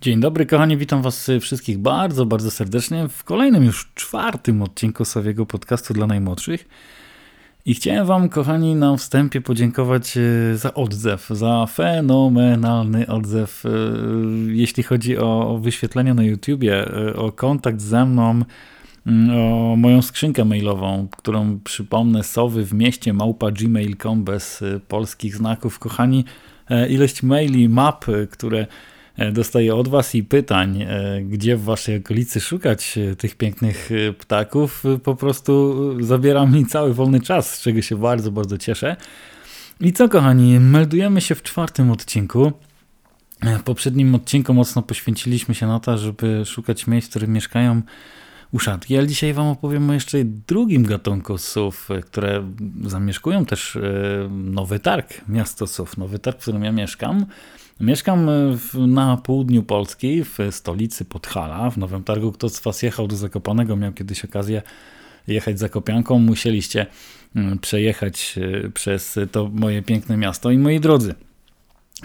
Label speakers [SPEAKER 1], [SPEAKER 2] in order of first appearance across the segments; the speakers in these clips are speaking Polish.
[SPEAKER 1] Dzień dobry, kochani, witam Was wszystkich bardzo, bardzo serdecznie w kolejnym już czwartym odcinku Sawiego podcastu dla najmłodszych. I chciałem Wam, kochani, na wstępie podziękować e, za odzew, za fenomenalny odzew, e, jeśli chodzi o wyświetlenia na YouTubie, e, o kontakt ze mną, o moją skrzynkę mailową, którą przypomnę sowy w mieście małpa gmail.com bez polskich znaków. Kochani, ilość maili, map, które dostaję od Was i pytań, e, gdzie w Waszej okolicy szukać e, tych pięknych ptaków, po prostu zabiera mi cały wolny czas, z czego się bardzo, bardzo cieszę. I co, kochani, meldujemy się w czwartym odcinku. W poprzednim odcinku mocno poświęciliśmy się na to, żeby szukać miejsc, w których mieszkają uszatki, ale dzisiaj Wam opowiem o jeszcze drugim gatunku sów, które zamieszkują też Nowy Targ, miasto sów, Nowy Targ, w którym ja mieszkam. Mieszkam e, na południu Polski, w stolicy Podhala, w Nowym Targu. Kto z Was jechał do Zakopanego, miał kiedyś okazję jechać Zakopianką, musieliście mm, przejechać e, przez to moje piękne miasto. I moi drodzy,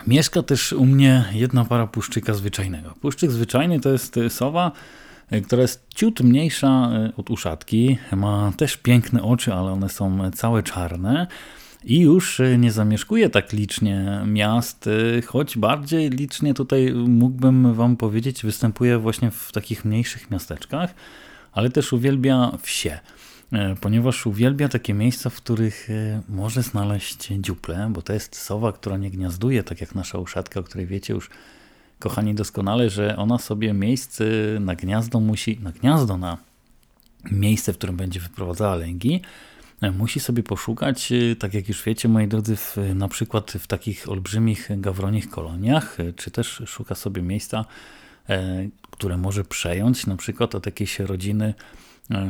[SPEAKER 1] mieszka też u mnie jedna para puszczyka zwyczajnego. Puszczyk zwyczajny to jest sowa, e, która jest ciut mniejsza od uszatki. Ma też piękne oczy, ale one są całe czarne i już y, nie zamieszkuje tak licznie miast, choć bardziej licznie tutaj mógłbym Wam powiedzieć, występuje właśnie w takich mniejszych miasteczkach, ale też uwielbia wsie, ponieważ uwielbia takie miejsca, w których może znaleźć dziuple, bo to jest sowa, która nie gniazduje, tak jak nasza uszatka, o której wiecie już, kochani, doskonale, że ona sobie miejsce na gniazdo musi, na gniazdo, na miejsce, w którym będzie wyprowadzała lęgi, E, musi sobie poszukać, e, tak jak już wiecie, moi drodzy, w, na przykład w takich olbrzymich gawronich koloniach, e, czy też szuka sobie miejsca, które może przejąć na przykład od jakiejś rodziny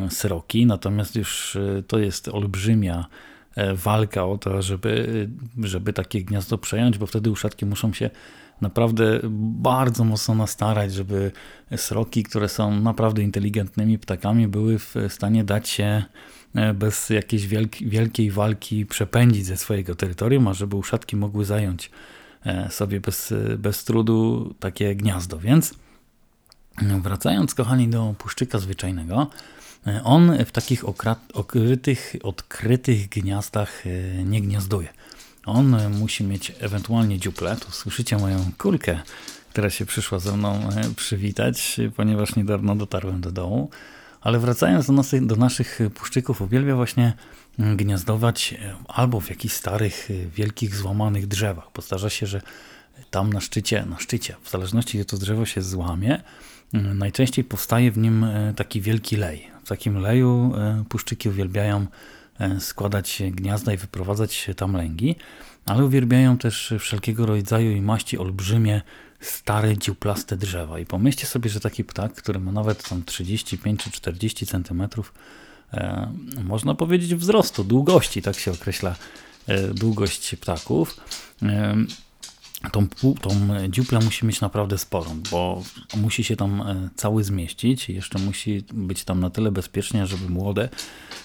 [SPEAKER 1] sroki, natomiast już to jest olbrzymia walka o to, żeby, żeby takie gniazdo przejąć, bo wtedy uszatki muszą się naprawdę bardzo mocno nastarać, żeby sroki, które są naprawdę inteligentnymi ptakami, były w stanie dać się E, bez jakiejś wielki, wielkiej walki przepędzić ze swojego terytorium, a żeby uszatki mogły zająć e, sobie bez, bez trudu takie gniazdo. Więc wracając, kochani, do puszczyka zwyczajnego, e, on w takich okrytych, odkrytych gniazdach nie gniazduje. On musi mieć ewentualnie dziuple. Tu słyszycie moją kulkę, która się przyszła ze mną przywitać, ponieważ niedawno dotarłem do dołu. Ale wracając do, do naszych puszczyków, uwielbia właśnie mm, gniazdować e, albo w jakichś starych, e, wielkich, złamanych drzewach. Postarza się, że tam na szczycie, na szczycie, w zależności gdzie to drzewo się złamie, mm, najczęściej powstaje w nim e, taki wielki lej. W takim leju puszczyki uwielbiają składać gniazda i wyprowadzać tam lęgi, ale uwielbiają też wszelkiego rodzaju i maści olbrzymie stare, dziuplaste drzewa. I pomyślcie sobie, że taki ptak, który ma nawet tam 35 czy 40 centymetrów, e, można powiedzieć wzrostu, długości, tak się określa e, długość ptaków. E, tą, tą dziuplę musi mieć naprawdę sporą, bo musi się tam e, cały zmieścić. Jeszcze musi być tam na tyle bezpiecznie, żeby młode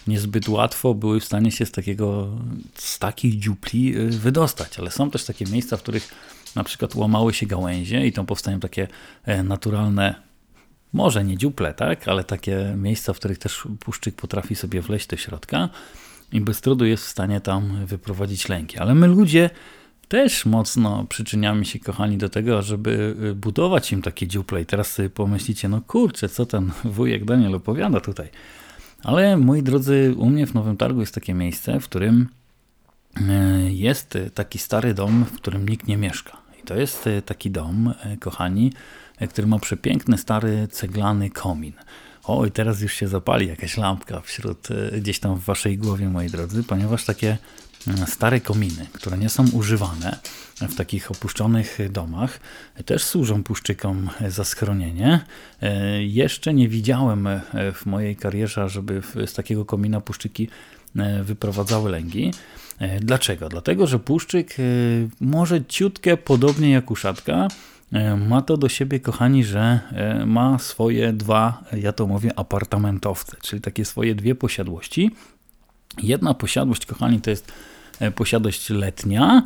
[SPEAKER 1] niezbyt łatwo były w stanie się z takiego, z takich dziupli e, wydostać. Ale są też takie miejsca, w których na przykład łamały się gałęzie i tam powstają takie e, naturalne, może nie dziuple, tak, ale takie miejsca, w których też puszczyk potrafi sobie wleźć do środka i bez trudu jest w stanie tam wyprowadzić lęki. Ale my ludzie też mocno przyczyniamy się, kochani, do tego, żeby e, budować im takie dziuple. I teraz sobie pomyślicie, no kurczę, co ten wujek Daniel opowiada tutaj. Ale moi drodzy, u mnie w Nowym Targu jest takie miejsce, w którym e, jest taki stary dom, w którym nikt nie mieszka. I to jest e, taki dom, kochani, który ma przepiękny, stary, ceglany komin. O, i teraz już się zapali jakaś lampka wśród, gdzieś tam w waszej głowie, moi drodzy, ponieważ takie stare kominy, które nie są używane w takich opuszczonych domach, też służą puszczykom za schronienie. Jeszcze nie widziałem w mojej karierze, żeby z takiego komina puszczyki wyprowadzały lęgi. E, dlaczego? Dlatego, że puszczyk e, może ciutkę podobnie jak uszatka, e, ma to do siebie, kochani, że ma swoje dwa, ja to mówię, apartamentowce, czyli takie swoje dwie posiadłości. Jedna posiadłość, kochani, to jest posiadłość letnia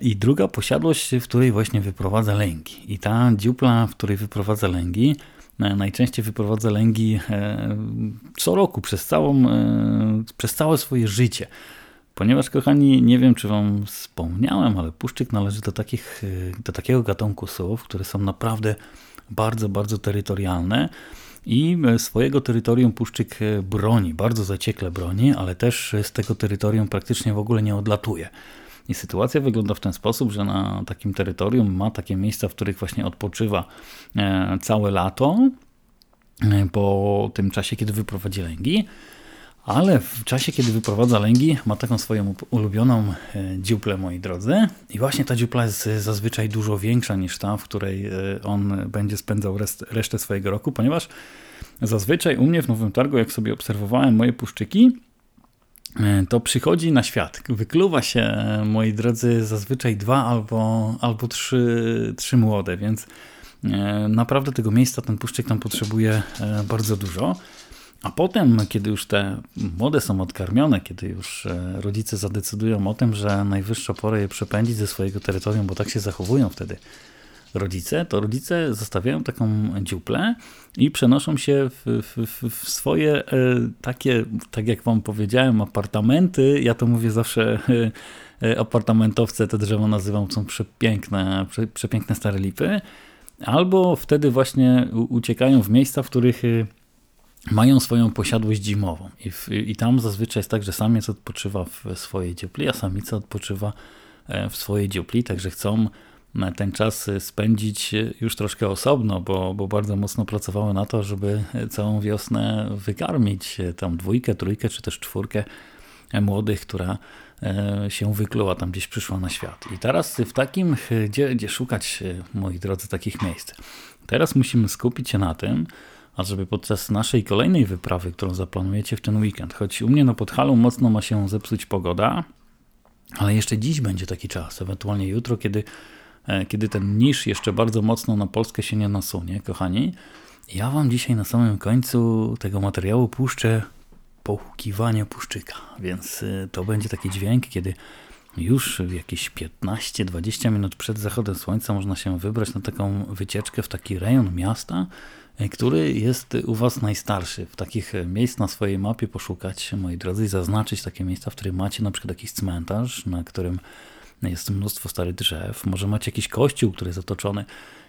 [SPEAKER 1] i druga posiadłość, w której właśnie wyprowadza lęgi. I ta dziupla, w której wyprowadza lęgi, najczęściej wyprowadza lęgi co roku przez, całą, przez całe swoje życie. Ponieważ, kochani, nie wiem, czy Wam wspomniałem, ale puszczyk należy do, takich, do takiego gatunku słów, które są naprawdę bardzo, bardzo terytorialne i swojego terytorium puszczyk broni, bardzo zaciekle broni, ale też z tego terytorium praktycznie w ogóle nie odlatuje. I sytuacja wygląda w ten sposób, że na takim terytorium ma takie miejsca, w których właśnie odpoczywa e, całe lato e, po tym czasie, kiedy wyprowadzi lęgi. Ale w czasie, kiedy wyprowadza lęgi, ma taką swoją ulubioną e, dziuplę, moi drodzy. I właśnie ta dziupla jest zazwyczaj dużo większa niż ta, w której on będzie spędzał resztę swojego roku, ponieważ zazwyczaj u mnie w Nowym Targu, jak sobie obserwowałem moje puszczyki, E, to przychodzi na świat. Wykluwa się, e, moi drodzy, zazwyczaj dwa albo, albo trzy, trzy młode, więc e, naprawdę tego miejsca ten puszczyk tam potrzebuje bardzo dużo. A potem, kiedy już te młode są odkarmione, kiedy już rodzice zadecydują o tym, że najwyższa pora je przepędzić ze swojego terytorium, bo tak się zachowują wtedy rodzice, to rodzice zostawiają taką dziuplę i przenoszą się w, w, w, swoje e, takie, tak jak wam powiedziałem, apartamenty. Ja to mówię zawsze e, e, apartamentowce, te drzewo nazywam, są przepiękne, prze, przepiękne stare lipy. Albo wtedy właśnie uciekają w miejsca, w których mają swoją posiadłość zimową. I, w, I tam zazwyczaj jest tak, że samiec odpoczywa w swojej dziupli, a samica odpoczywa w swojej dziupli, także chcą ten czas spędzić już troszkę osobno, bo, bo bardzo mocno pracowały na to, żeby całą wiosnę wykarmić tam dwójkę, trójkę czy też czwórkę młodych, która e, się wykluła, tam gdzieś przyszła na świat. I teraz w takim, gdzie, gdzie szukać, moi drodzy, takich miejsc? Teraz musimy skupić się na tym, ażeby podczas naszej kolejnej wyprawy, którą zaplanujecie w ten weekend, choć u mnie na Podhalu mocno ma się zepsuć pogoda, ale jeszcze dziś będzie taki czas, ewentualnie jutro, kiedy E, kiedy ten niż jeszcze bardzo mocno na Polskę się nie nasunie, kochani. Ja wam dzisiaj na samym końcu tego materiału puszczę pochukiwanie puszczyka, więc e, to będzie taki dźwięk, kiedy już jakieś 15-20 minut przed zachodem słońca można się wybrać na taką wycieczkę w taki rejon miasta, e, który jest u Was najstarszy. W takich miejsc na swojej mapie poszukać, moi drodzy, i zaznaczyć takie miejsca, w których macie na przykład jakiś cmentarz, na którym jest mnóstwo starych drzew, może macie jakiś kościół, który jest otoczony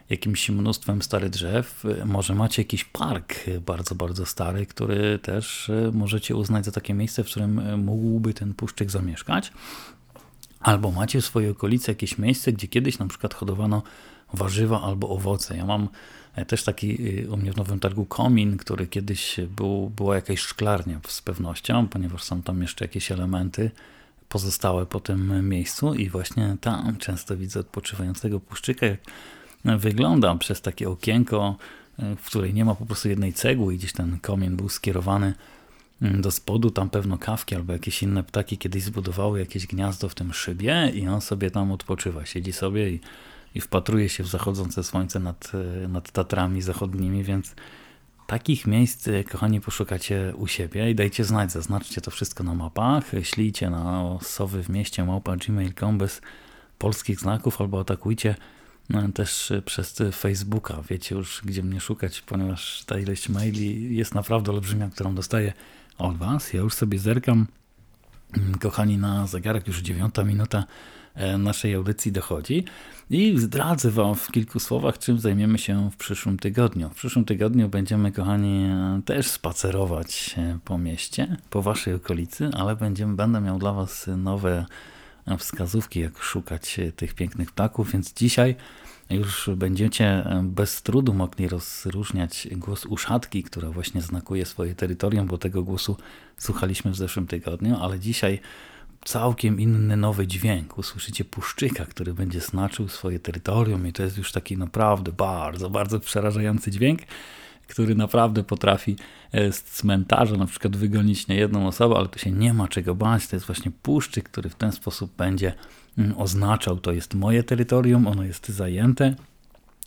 [SPEAKER 1] jakimś mnóstwem starych drzew, może macie jakiś park bardzo, bardzo stary, który też e, możecie uznać za takie miejsce, w którym e, mógłby ten puszczyk zamieszkać. Albo macie w swojej okolicy jakieś miejsce, gdzie kiedyś na przykład hodowano warzywa albo owoce. Ja mam e, też taki u mnie w Nowym Targu komin, który kiedyś był, była jakaś szklarnia z pewnością, ponieważ są tam jeszcze jakieś elementy pozostałe po tym miejscu i właśnie tam często widzę odpoczywającego puszczyka, jak wygląda przez takie okienko, w której nie ma po prostu jednej cegły i gdzieś ten komin był skierowany do spodu, tam pewno kawki albo jakieś inne ptaki kiedyś zbudowały jakieś gniazdo w tym szybie i on sobie tam odpoczywa, siedzi sobie i, i wpatruje się w zachodzące słońce nad, nad Tatrami zachodnimi, więc Takich miejsc, e, kochani, poszukacie u siebie i dajcie znać, zaznaczcie to wszystko na mapach, ślijcie na sowy w mieście małpa gmail.com bez polskich znaków albo atakujcie no, też przez Facebooka. Wiecie już, gdzie mnie szukać, ponieważ ta ilość maili jest naprawdę olbrzymia, którą dostaję od Was. Ja już sobie zerkam, mm, kochani, na zegarek już dziewiąta minuta E, naszej audycji dochodzi. I zdradzę Wam w kilku słowach, czym zajmiemy się w przyszłym tygodniu. W przyszłym tygodniu będziemy, kochani, też spacerować po mieście, po Waszej okolicy, ale będziemy, będę miał dla Was nowe wskazówki, jak szukać tych pięknych ptaków, więc dzisiaj już będziecie bez trudu mogli rozróżniać głos uszatki, która właśnie znakuje swoje terytorium, bo tego głosu słuchaliśmy w zeszłym tygodniu, ale dzisiaj całkiem inny, nowy dźwięk. Usłyszycie puszczyka, który będzie znaczył swoje terytorium i to jest już taki naprawdę bardzo, bardzo przerażający dźwięk, który naprawdę potrafi e, z cmentarza na przykład wygonić nie jedną osobę, ale tu się nie ma czego bać. To jest właśnie puszczyk, który w ten sposób będzie mm, oznaczał, to jest moje terytorium, ono jest zajęte.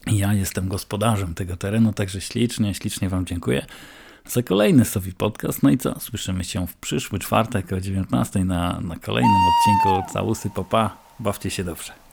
[SPEAKER 1] Ja jestem gospodarzem tego terenu, także ślicznie, ślicznie Wam dziękuję za kolejny Sofi Podcast. No i co? Słyszymy się w przyszły czwartek o 19 na, na kolejnym odcinku. Całusy papa. Bawcie się dobrze.